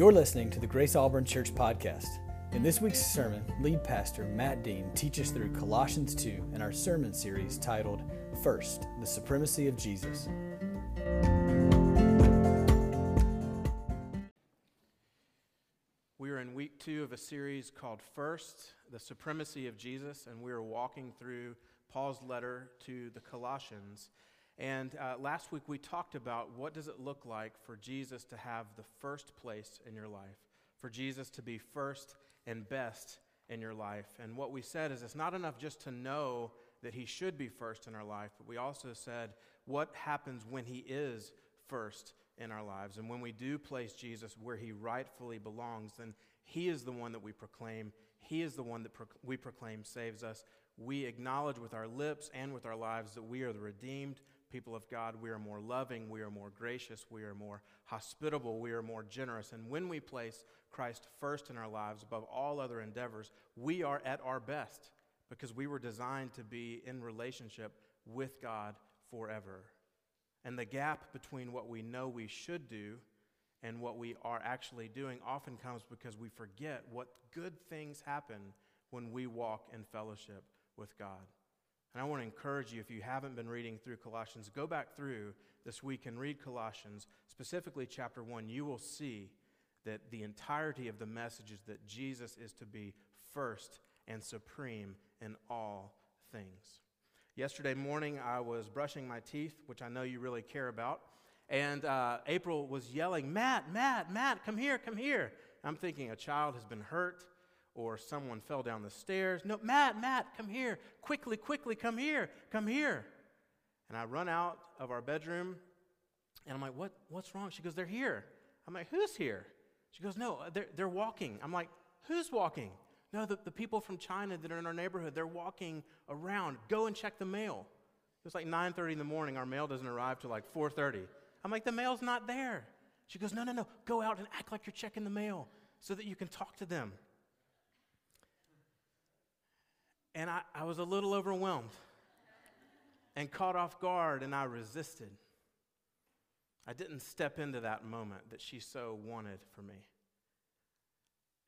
You're listening to the Grace Auburn Church Podcast. In this week's sermon, lead pastor Matt Dean teaches through Colossians 2 in our sermon series titled First, the Supremacy of Jesus. We are in week two of a series called First, the Supremacy of Jesus, and we are walking through Paul's letter to the Colossians. And uh, last week we talked about what does it look like for Jesus to have the first place in your life, for Jesus to be first and best in your life. And what we said is it's not enough just to know that he should be first in our life, but we also said what happens when he is first in our lives. And when we do place Jesus where he rightfully belongs, then he is the one that we proclaim. He is the one that pro- we proclaim saves us. We acknowledge with our lips and with our lives that we are the redeemed, people of God, we are more loving, we are more gracious, we are more hospitable, we are more generous. And when we place Christ first in our lives above all other endeavors, we are at our best because we were designed to be in relationship with God forever. And the gap between what we know we should do and what we are actually doing often comes because we forget what good things happen when we walk in fellowship with God. And I want to encourage you, if you haven't been reading through Colossians, go back through this week and read Colossians, specifically chapter 1. You will see that the entirety of the message is that Jesus is to be first and supreme in all things. Yesterday morning, I was brushing my teeth, which I know you really care about, and uh, April was yelling, Matt, Matt, Matt, come here, come here. I'm thinking a child has been hurt or someone fell down the stairs. No, Matt, Matt, come here. Quickly, quickly, come here, come here. And I run out of our bedroom and I'm like, what, what's wrong? She goes, they're here. I'm like, who's here? She goes, no, they're, they're walking. I'm like, who's walking? No, the, the people from China that are in our neighborhood, they're walking around. Go and check the mail. It was like 9.30 in the morning. Our mail doesn't arrive till like 4.30. I'm like, the mail's not there. She goes, no, no, no. Go out and act like you're checking the mail so that you can talk to them. And I, I was a little overwhelmed and caught off guard, and I resisted. I didn't step into that moment that she so wanted for me.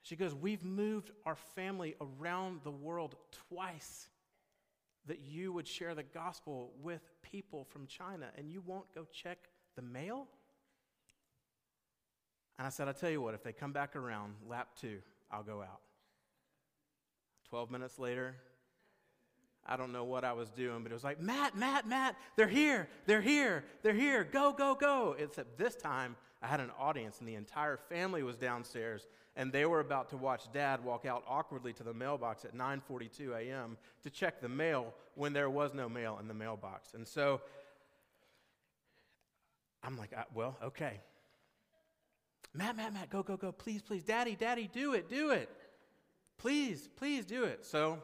She goes, We've moved our family around the world twice that you would share the gospel with people from China, and you won't go check the mail? And I said, I'll tell you what, if they come back around, lap two, I'll go out. 12 minutes later, I don't know what I was doing, but it was like, Matt, Matt, Matt, they're here, they're here, they're here, go, go, go. Except this time, I had an audience, and the entire family was downstairs, and they were about to watch Dad walk out awkwardly to the mailbox at 9:42 a.m. to check the mail when there was no mail in the mailbox. And so I'm like, uh, well, okay. Matt, Matt, Matt, go, go, go, please, please, Daddy, Daddy, do it, do it, please, please, do it. So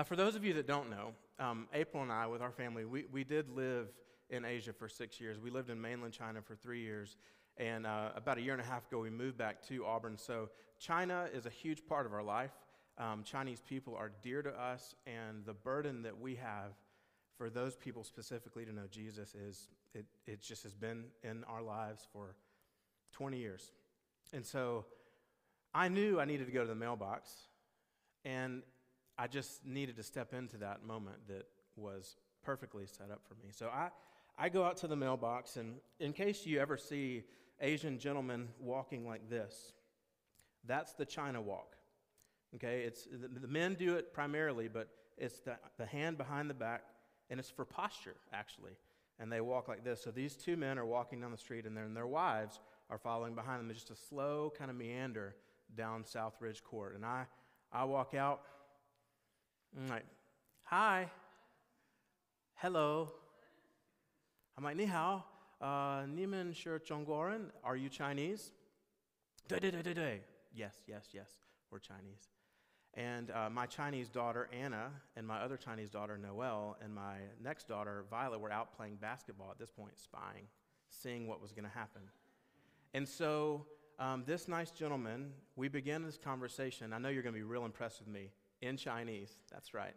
uh, for those of you that don't know, um, April and I, with our family, we, we did live in Asia for six years. We lived in mainland China for three years. And uh, about a year and a half ago, we moved back to Auburn. So China is a huge part of our life. Um, Chinese people are dear to us, and the burden that we have for those people specifically to know Jesus is it, it just has been in our lives for 20 years. And so I knew I needed to go to the mailbox. And I just needed to step into that moment that was perfectly set up for me. So I, I go out to the mailbox, and in case you ever see Asian gentlemen walking like this, that's the China walk. Okay, it's the, the men do it primarily, but it's the, the hand behind the back, and it's for posture actually. And they walk like this. So these two men are walking down the street, and then their wives are following behind them. It's just a slow kind of meander down South Ridge Court. And I, I walk out I'm like, hi, hello. I'm like, ni hao, uh, ni men shi Zhongguoren? Are you Chinese? Yes, yes, yes, we're Chinese. And uh, my Chinese daughter, Anna, and my other Chinese daughter, Noelle, and my next daughter, Violet, were out playing basketball at this point, spying, seeing what was going to happen. And so, um, this nice gentleman, we began this conversation. I know you're going to be real impressed with me in Chinese. That's right.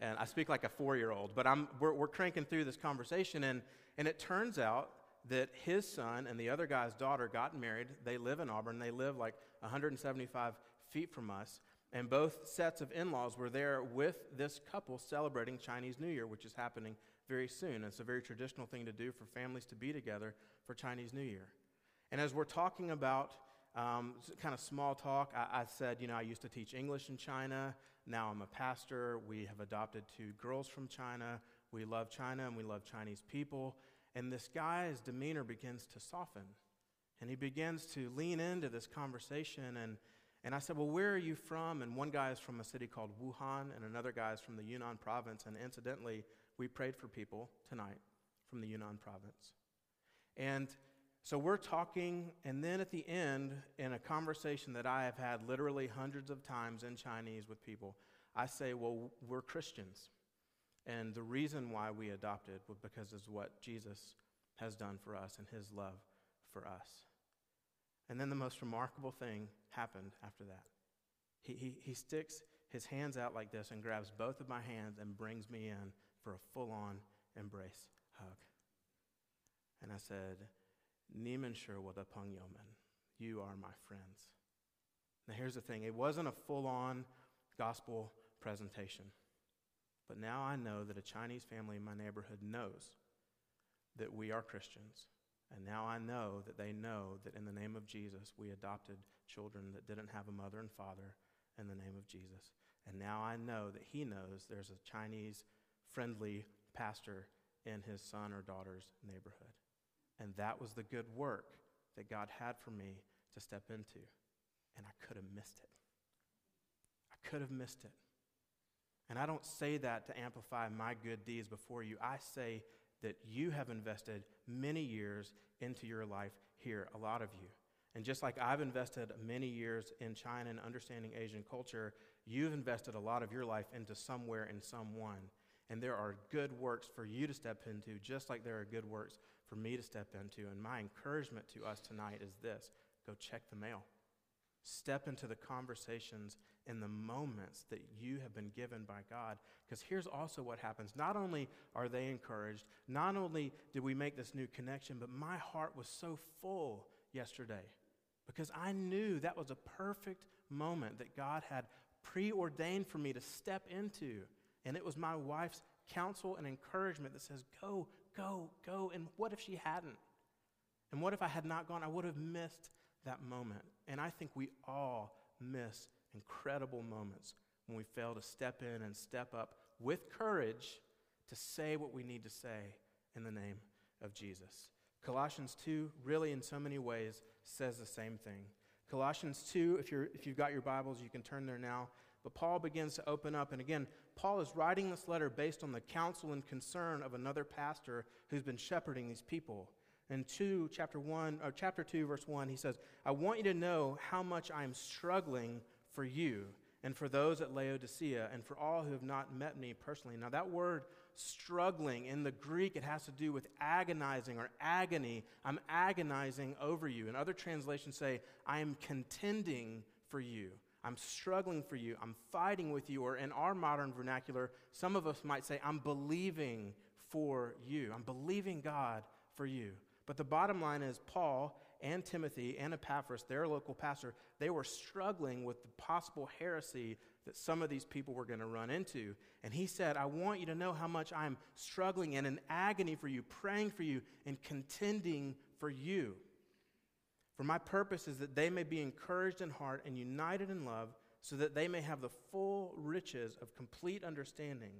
And I speak like a four year old, but I'm, we're, we're cranking through this conversation, and, and it turns out that his son and the other guy's daughter got married. They live in Auburn. They live like 175 feet from us. And both sets of in laws were there with this couple celebrating Chinese New Year, which is happening very soon. It's a very traditional thing to do for families to be together for Chinese New Year. And as we're talking about um, kind of small talk, I, I said, you know, I used to teach English in China. Now I'm a pastor. We have adopted two girls from China. We love China and we love Chinese people. And this guy's demeanor begins to soften. And he begins to lean into this conversation. And, and I said, Well, where are you from? And one guy is from a city called Wuhan, and another guy is from the Yunnan province. And incidentally, we prayed for people tonight from the Yunnan province. And so we're talking, and then at the end, in a conversation that I have had literally hundreds of times in Chinese with people, I say, Well, we're Christians. And the reason why we adopted was because of what Jesus has done for us and his love for us. And then the most remarkable thing happened after that. He, he, he sticks his hands out like this and grabs both of my hands and brings me in for a full on embrace hug. And I said, Niemen Sherwood upon Yeoman, you are my friends. Now here's the thing it wasn't a full on gospel presentation. But now I know that a Chinese family in my neighborhood knows that we are Christians. And now I know that they know that in the name of Jesus, we adopted children that didn't have a mother and father in the name of Jesus. And now I know that he knows there's a Chinese friendly pastor in his son or daughter's neighborhood. And that was the good work that God had for me to step into. And I could have missed it. I could have missed it. And I don't say that to amplify my good deeds before you. I say that you have invested many years into your life here, a lot of you. And just like I've invested many years in China and understanding Asian culture, you've invested a lot of your life into somewhere and someone. And there are good works for you to step into, just like there are good works for me to step into. And my encouragement to us tonight is this go check the mail. Step into the conversations in the moments that you have been given by God. Because here's also what happens. Not only are they encouraged, not only did we make this new connection, but my heart was so full yesterday because I knew that was a perfect moment that God had preordained for me to step into. And it was my wife's counsel and encouragement that says, Go, go, go. And what if she hadn't? And what if I had not gone? I would have missed that moment. And I think we all miss incredible moments when we fail to step in and step up with courage to say what we need to say in the name of Jesus. Colossians 2 really in so many ways says the same thing. Colossians 2, if, you're, if you've got your Bibles, you can turn there now. But Paul begins to open up. And again, Paul is writing this letter based on the counsel and concern of another pastor who's been shepherding these people. In 2, chapter 1, or chapter 2, verse 1, he says, I want you to know how much I am struggling for you and for those at Laodicea and for all who have not met me personally. Now, that word struggling in the Greek, it has to do with agonizing or agony. I'm agonizing over you. And other translations say, I am contending for you. I'm struggling for you. I'm fighting with you. Or in our modern vernacular, some of us might say, I'm believing for you. I'm believing God for you. But the bottom line is, Paul and Timothy and Epaphras, their local pastor, they were struggling with the possible heresy that some of these people were going to run into. And he said, I want you to know how much I'm struggling and in agony for you, praying for you, and contending for you. For my purpose is that they may be encouraged in heart and united in love, so that they may have the full riches of complete understanding,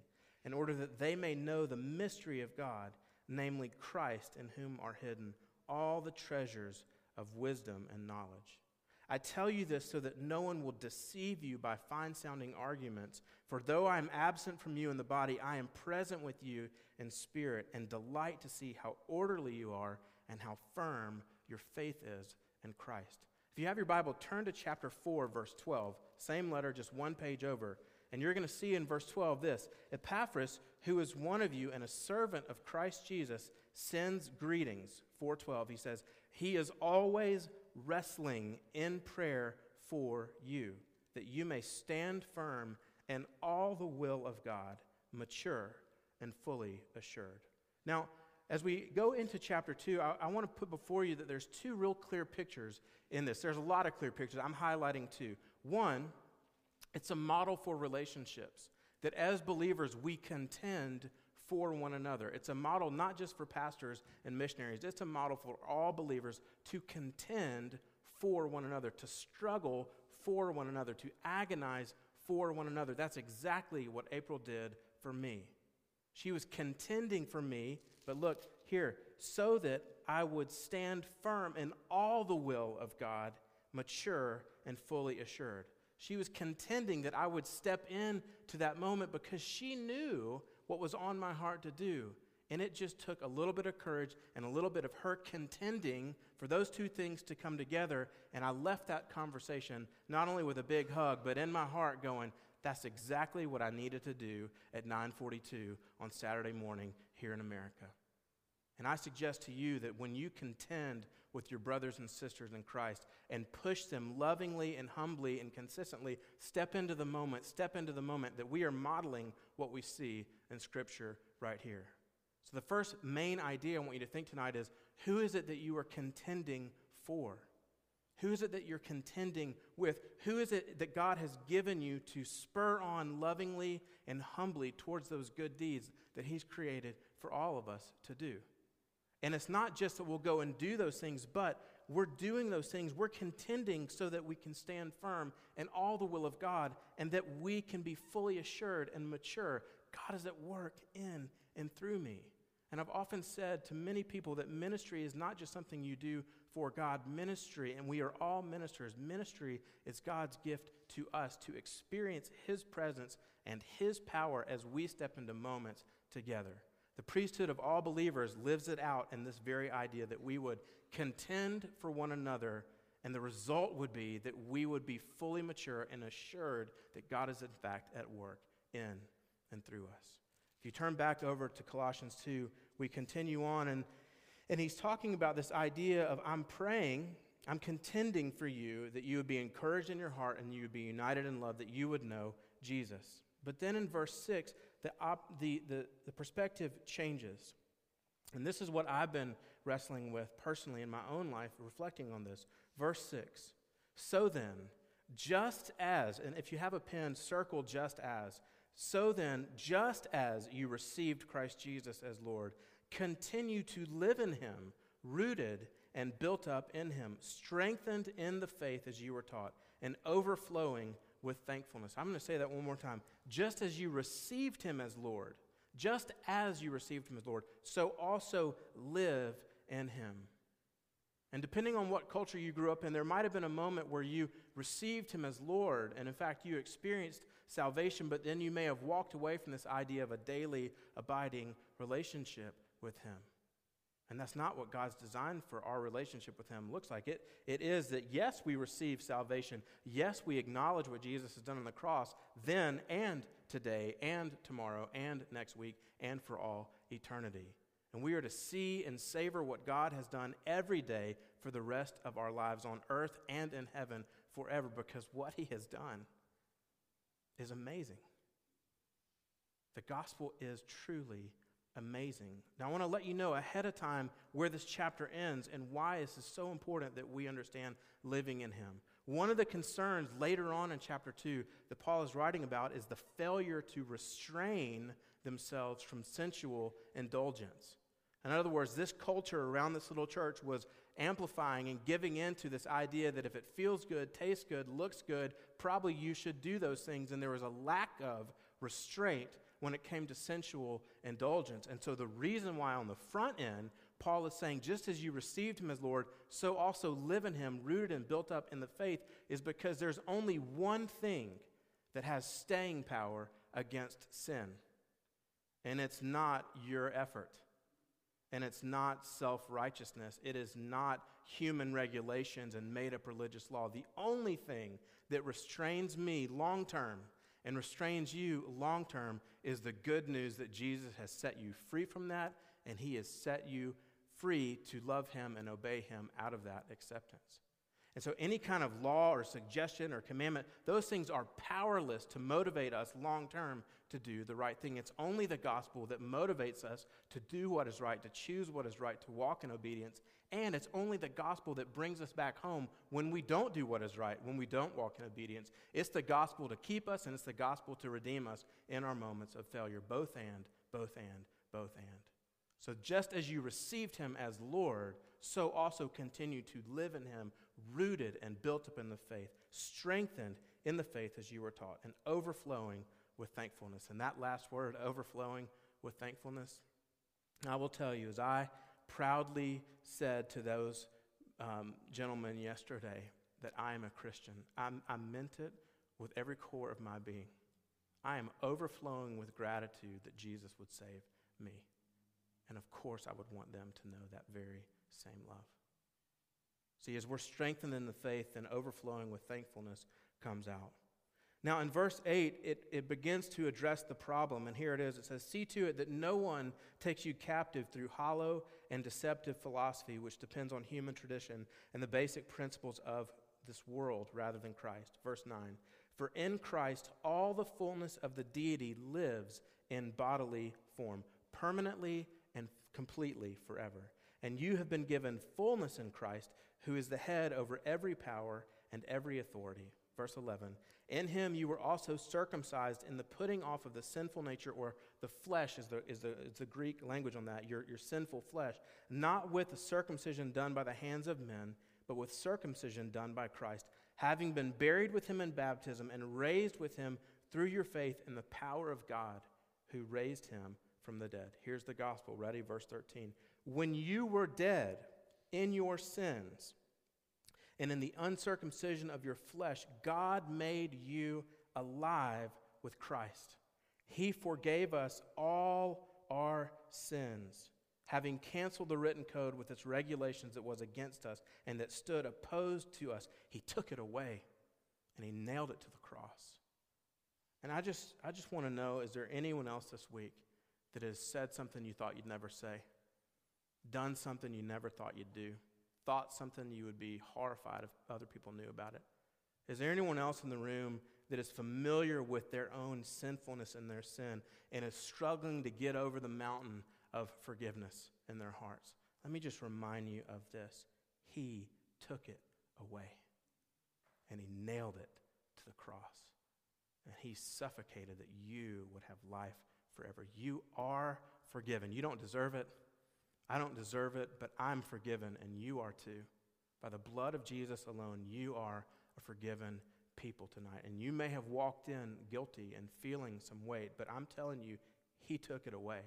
in order that they may know the mystery of God, namely Christ, in whom are hidden all the treasures of wisdom and knowledge. I tell you this so that no one will deceive you by fine sounding arguments. For though I am absent from you in the body, I am present with you in spirit and delight to see how orderly you are and how firm your faith is in Christ. If you have your Bible, turn to chapter 4, verse 12. Same letter, just one page over. And you're going to see in verse 12 this Epaphras, who is one of you and a servant of Christ Jesus, sends greetings. 412, he says, He is always wrestling in prayer for you, that you may stand firm in all the will of God, mature and fully assured. Now, as we go into chapter 2, I, I want to put before you that there's two real clear pictures in this. There's a lot of clear pictures. I'm highlighting two. One, it's a model for relationships, that as believers, we contend for one another. It's a model not just for pastors and missionaries, it's a model for all believers to contend for one another, to struggle for one another, to agonize for one another. That's exactly what April did for me. She was contending for me, but look here, so that I would stand firm in all the will of God, mature and fully assured. She was contending that I would step in to that moment because she knew what was on my heart to do. And it just took a little bit of courage and a little bit of her contending for those two things to come together. And I left that conversation not only with a big hug, but in my heart going, that's exactly what I needed to do at 942 on Saturday morning here in America. And I suggest to you that when you contend with your brothers and sisters in Christ and push them lovingly and humbly and consistently, step into the moment, step into the moment that we are modeling what we see in Scripture right here. So, the first main idea I want you to think tonight is who is it that you are contending for? Who is it that you're contending with? Who is it that God has given you to spur on lovingly and humbly towards those good deeds that He's created for all of us to do? And it's not just that we'll go and do those things, but we're doing those things. We're contending so that we can stand firm in all the will of God and that we can be fully assured and mature. God is at work in and through me. And I've often said to many people that ministry is not just something you do for God. Ministry, and we are all ministers, ministry is God's gift to us to experience His presence and His power as we step into moments together. The priesthood of all believers lives it out in this very idea that we would contend for one another, and the result would be that we would be fully mature and assured that God is, in fact, at work in and through us. If you turn back over to Colossians 2, we continue on, and, and he's talking about this idea of I'm praying, I'm contending for you that you would be encouraged in your heart and you would be united in love, that you would know Jesus. But then in verse 6, the, op, the, the, the perspective changes. And this is what I've been wrestling with personally in my own life, reflecting on this. Verse 6 So then, just as, and if you have a pen, circle just as. So then, just as you received Christ Jesus as Lord, continue to live in him, rooted and built up in him, strengthened in the faith as you were taught, and overflowing with thankfulness. I'm going to say that one more time. Just as you received him as Lord, just as you received him as Lord, so also live in him. And depending on what culture you grew up in, there might have been a moment where you received him as Lord, and in fact, you experienced salvation, but then you may have walked away from this idea of a daily, abiding relationship with him. And that's not what God's designed for our relationship with Him looks like. It, it is that, yes, we receive salvation. Yes, we acknowledge what Jesus has done on the cross then and today and tomorrow and next week and for all eternity. And we are to see and savor what God has done every day for the rest of our lives on earth and in heaven forever because what He has done is amazing. The gospel is truly amazing. Now, I want to let you know ahead of time where this chapter ends and why this is so important that we understand living in Him. One of the concerns later on in chapter 2 that Paul is writing about is the failure to restrain themselves from sensual indulgence. In other words, this culture around this little church was amplifying and giving into this idea that if it feels good, tastes good, looks good, probably you should do those things. And there was a lack of restraint when it came to sensual indulgence. And so, the reason why on the front end, Paul is saying, just as you received him as Lord, so also live in him, rooted and built up in the faith, is because there's only one thing that has staying power against sin. And it's not your effort. And it's not self righteousness. It is not human regulations and made up religious law. The only thing that restrains me long term and restrains you long term is the good news that Jesus has set you free from that, and he has set you free to love him and obey him out of that acceptance. And so, any kind of law or suggestion or commandment, those things are powerless to motivate us long term to do the right thing. It's only the gospel that motivates us to do what is right, to choose what is right, to walk in obedience. And it's only the gospel that brings us back home when we don't do what is right, when we don't walk in obedience. It's the gospel to keep us, and it's the gospel to redeem us in our moments of failure. Both and, both and, both and. So, just as you received him as Lord, so also continue to live in him, rooted and built up in the faith, strengthened in the faith as you were taught, and overflowing with thankfulness. And that last word, overflowing with thankfulness, I will tell you, as I proudly said to those um, gentlemen yesterday that I am a Christian, I'm, I meant it with every core of my being. I am overflowing with gratitude that Jesus would save me. And of course, I would want them to know that very same love. See, as we're strengthened in the faith and overflowing with thankfulness comes out. Now, in verse 8, it, it begins to address the problem, and here it is. It says, See to it that no one takes you captive through hollow and deceptive philosophy, which depends on human tradition and the basic principles of this world rather than Christ. Verse 9 For in Christ all the fullness of the deity lives in bodily form, permanently and completely forever. And you have been given fullness in Christ, who is the head over every power and every authority. Verse 11 In him you were also circumcised in the putting off of the sinful nature, or the flesh is the, is the, is the Greek language on that, your, your sinful flesh, not with the circumcision done by the hands of men, but with circumcision done by Christ, having been buried with him in baptism and raised with him through your faith in the power of God who raised him from the dead. Here's the gospel. Ready? Verse 13. When you were dead in your sins and in the uncircumcision of your flesh, God made you alive with Christ. He forgave us all our sins, having canceled the written code with its regulations that was against us and that stood opposed to us. He took it away and he nailed it to the cross. And I just, I just want to know is there anyone else this week that has said something you thought you'd never say, done something you never thought you'd do, thought something you would be horrified if other people knew about it? Is there anyone else in the room that is familiar with their own sinfulness and their sin and is struggling to get over the mountain of forgiveness in their hearts? Let me just remind you of this. He took it away and he nailed it to the cross. And he suffocated that you would have life forever. You are forgiven. You don't deserve it. I don't deserve it, but I'm forgiven, and you are too. By the blood of Jesus alone, you are a forgiven people tonight. And you may have walked in guilty and feeling some weight, but I'm telling you, He took it away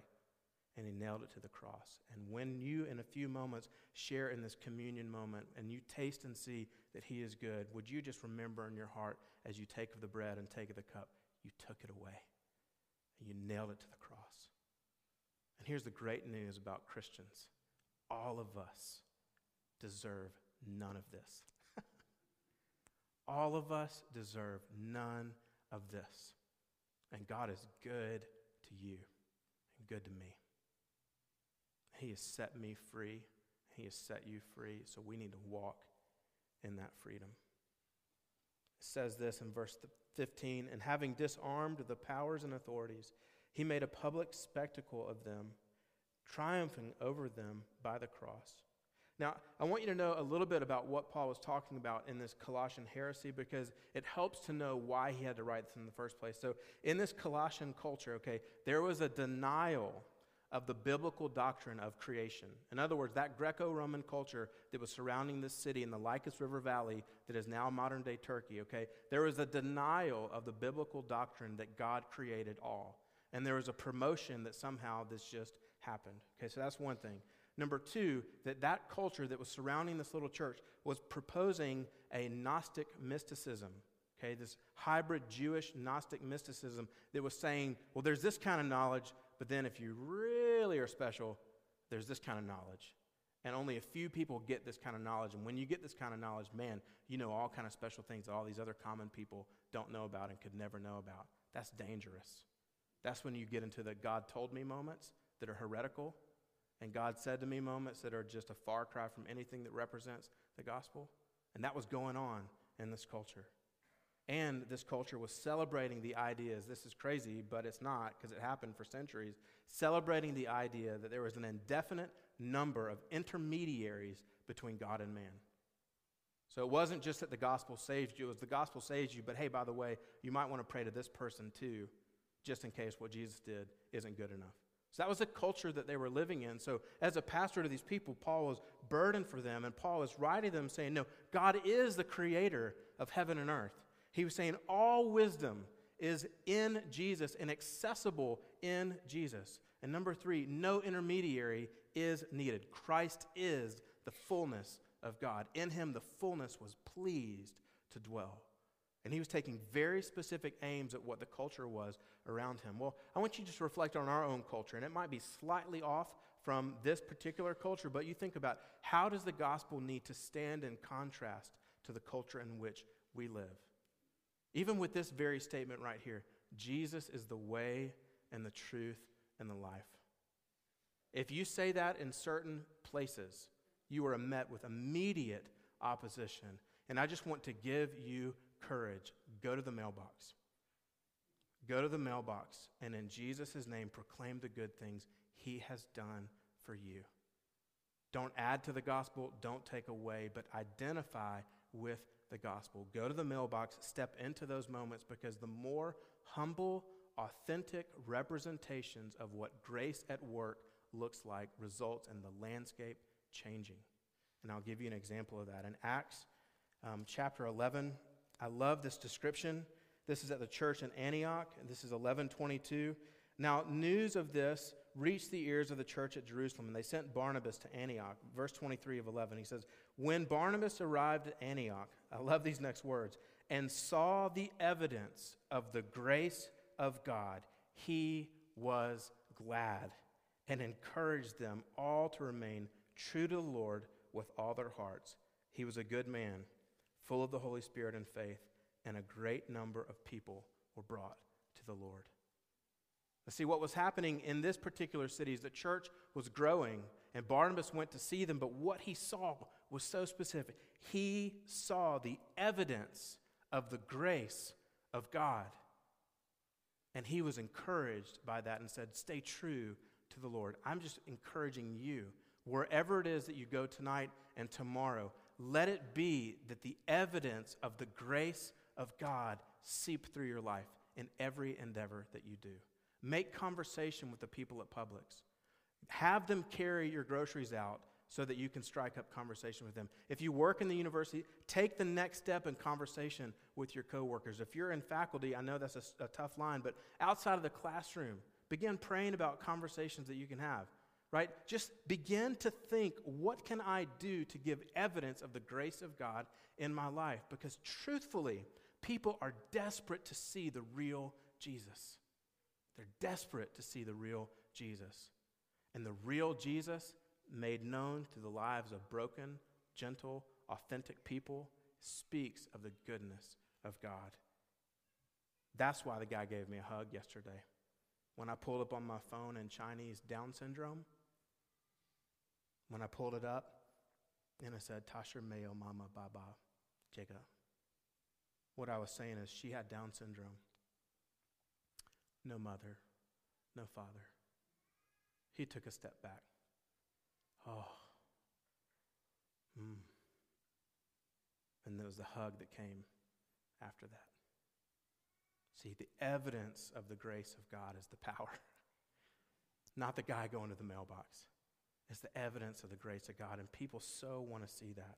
and He nailed it to the cross. And when you, in a few moments, share in this communion moment and you taste and see that He is good, would you just remember in your heart as you take of the bread and take of the cup, you took it away and you nailed it to the cross. And here's the great news about Christians all of us deserve none of this. all of us deserve none of this. And God is good to you and good to me. He has set me free. He has set you free. So we need to walk in that freedom. It says this in verse 15 And having disarmed the powers and authorities, he made a public spectacle of them, triumphing over them by the cross. Now, I want you to know a little bit about what Paul was talking about in this Colossian heresy because it helps to know why he had to write this in the first place. So, in this Colossian culture, okay, there was a denial of the biblical doctrine of creation. In other words, that Greco Roman culture that was surrounding this city in the Lycus River Valley that is now modern day Turkey, okay, there was a denial of the biblical doctrine that God created all. And there was a promotion that somehow this just happened. Okay, so that's one thing. Number two, that that culture that was surrounding this little church was proposing a Gnostic mysticism. Okay, this hybrid Jewish Gnostic mysticism that was saying, well, there's this kind of knowledge, but then if you really are special, there's this kind of knowledge. And only a few people get this kind of knowledge. And when you get this kind of knowledge, man, you know all kind of special things that all these other common people don't know about and could never know about. That's dangerous. That's when you get into the God told me moments that are heretical and God said to me moments that are just a far cry from anything that represents the gospel. And that was going on in this culture. And this culture was celebrating the ideas. This is crazy, but it's not because it happened for centuries. Celebrating the idea that there was an indefinite number of intermediaries between God and man. So it wasn't just that the gospel saved you, it was the gospel saves you, but hey, by the way, you might want to pray to this person too, just in case what Jesus did isn't good enough. So that was the culture that they were living in. So, as a pastor to these people, Paul was burdened for them, and Paul was writing them saying, No, God is the creator of heaven and earth. He was saying, All wisdom is in Jesus and accessible in Jesus. And number three, no intermediary is needed. Christ is the fullness of God. In him, the fullness was pleased to dwell. And he was taking very specific aims at what the culture was around him. Well, I want you to just reflect on our own culture, and it might be slightly off from this particular culture, but you think about how does the gospel need to stand in contrast to the culture in which we live? Even with this very statement right here Jesus is the way and the truth and the life. If you say that in certain places, you are met with immediate opposition. And I just want to give you courage. Go to the mailbox. Go to the mailbox and in Jesus' name proclaim the good things he has done for you. Don't add to the gospel, don't take away, but identify with the gospel. Go to the mailbox, step into those moments because the more humble, authentic representations of what grace at work looks like results in the landscape changing. And I'll give you an example of that. In Acts um, chapter 11, I love this description. This is at the church in Antioch, and this is 1122. Now, news of this reached the ears of the church at Jerusalem, and they sent Barnabas to Antioch. Verse 23 of 11, he says, When Barnabas arrived at Antioch, I love these next words, and saw the evidence of the grace of God, he was glad and encouraged them all to remain true to the Lord with all their hearts. He was a good man, full of the Holy Spirit and faith, and a great number of people were brought to the Lord. See, what was happening in this particular city is the church was growing, and Barnabas went to see them, but what he saw was so specific. He saw the evidence of the grace of God. And he was encouraged by that and said, Stay true to the Lord. I'm just encouraging you, wherever it is that you go tonight and tomorrow, let it be that the evidence of the grace of God seep through your life in every endeavor that you do. Make conversation with the people at Publix. Have them carry your groceries out so that you can strike up conversation with them. If you work in the university, take the next step in conversation with your coworkers. If you're in faculty, I know that's a, a tough line, but outside of the classroom, begin praying about conversations that you can have. Right? Just begin to think, what can I do to give evidence of the grace of God in my life? Because truthfully, people are desperate to see the real Jesus. They're desperate to see the real Jesus. And the real Jesus, made known through the lives of broken, gentle, authentic people, speaks of the goodness of God. That's why the guy gave me a hug yesterday. When I pulled up on my phone in Chinese Down syndrome, when I pulled it up, and I said, Tasha Mayo Mama Baba Jacob. What I was saying is she had Down syndrome no mother, no father. He took a step back. Oh. Mm. And there was the hug that came after that. See, the evidence of the grace of God is the power, not the guy going to the mailbox. It's the evidence of the grace of God, and people so want to see that.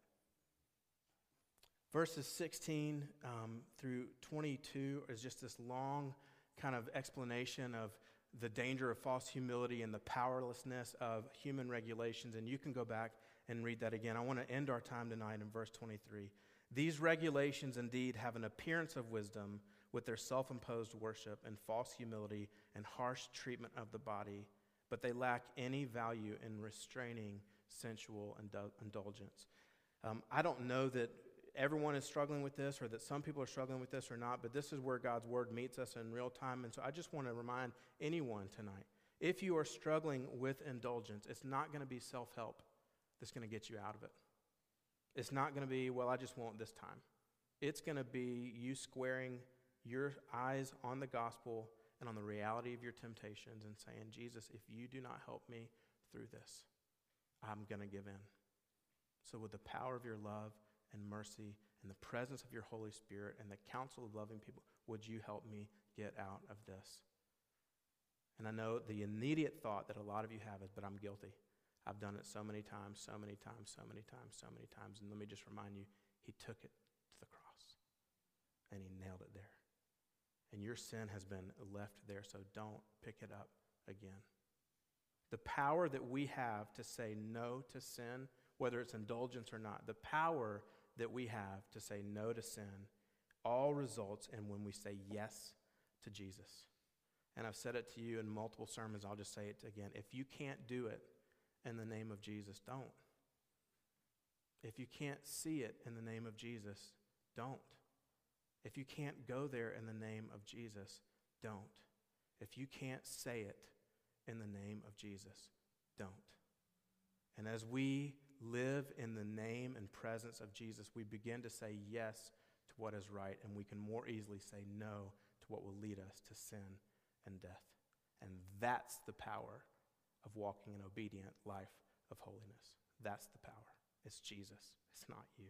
Verses 16 um, through 22 is just this long kind of explanation of the danger of false humility and the powerlessness of human regulations. And you can go back and read that again. I want to end our time tonight in verse 23. These regulations indeed have an appearance of wisdom with their self imposed worship and false humility and harsh treatment of the body, but they lack any value in restraining sensual indulgence. Um, I don't know that everyone is struggling with this or that some people are struggling with this or not, but this is where God's word meets us in real time. And so I just want to remind anyone tonight if you are struggling with indulgence, it's not going to be self help that's going to get you out of it. It's not going to be, well, I just won't this time. It's going to be you squaring your eyes on the gospel and on the reality of your temptations and saying, Jesus, if you do not help me through this, I'm going to give in. So, with the power of your love and mercy and the presence of your Holy Spirit and the counsel of loving people, would you help me get out of this? And I know the immediate thought that a lot of you have is, but I'm guilty. I've done it so many times, so many times, so many times, so many times. And let me just remind you, he took it to the cross and he nailed it there. And your sin has been left there, so don't pick it up again. The power that we have to say no to sin, whether it's indulgence or not, the power that we have to say no to sin all results in when we say yes to Jesus. And I've said it to you in multiple sermons, I'll just say it again. If you can't do it in the name of Jesus, don't. If you can't see it in the name of Jesus, don't. If you can't go there in the name of Jesus, don't. If you can't say it in the name of Jesus, don't. And as we live in the name and presence of Jesus, we begin to say yes to what is right, and we can more easily say no to what will lead us to sin and death. And that's the power of walking an obedient life of holiness. That's the power. It's Jesus, it's not you.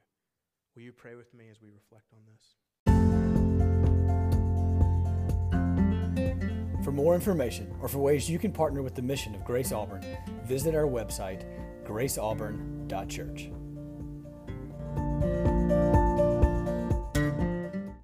Will you pray with me as we reflect on this? For more information or for ways you can partner with the mission of Grace Auburn, visit our website, graceauburn.church.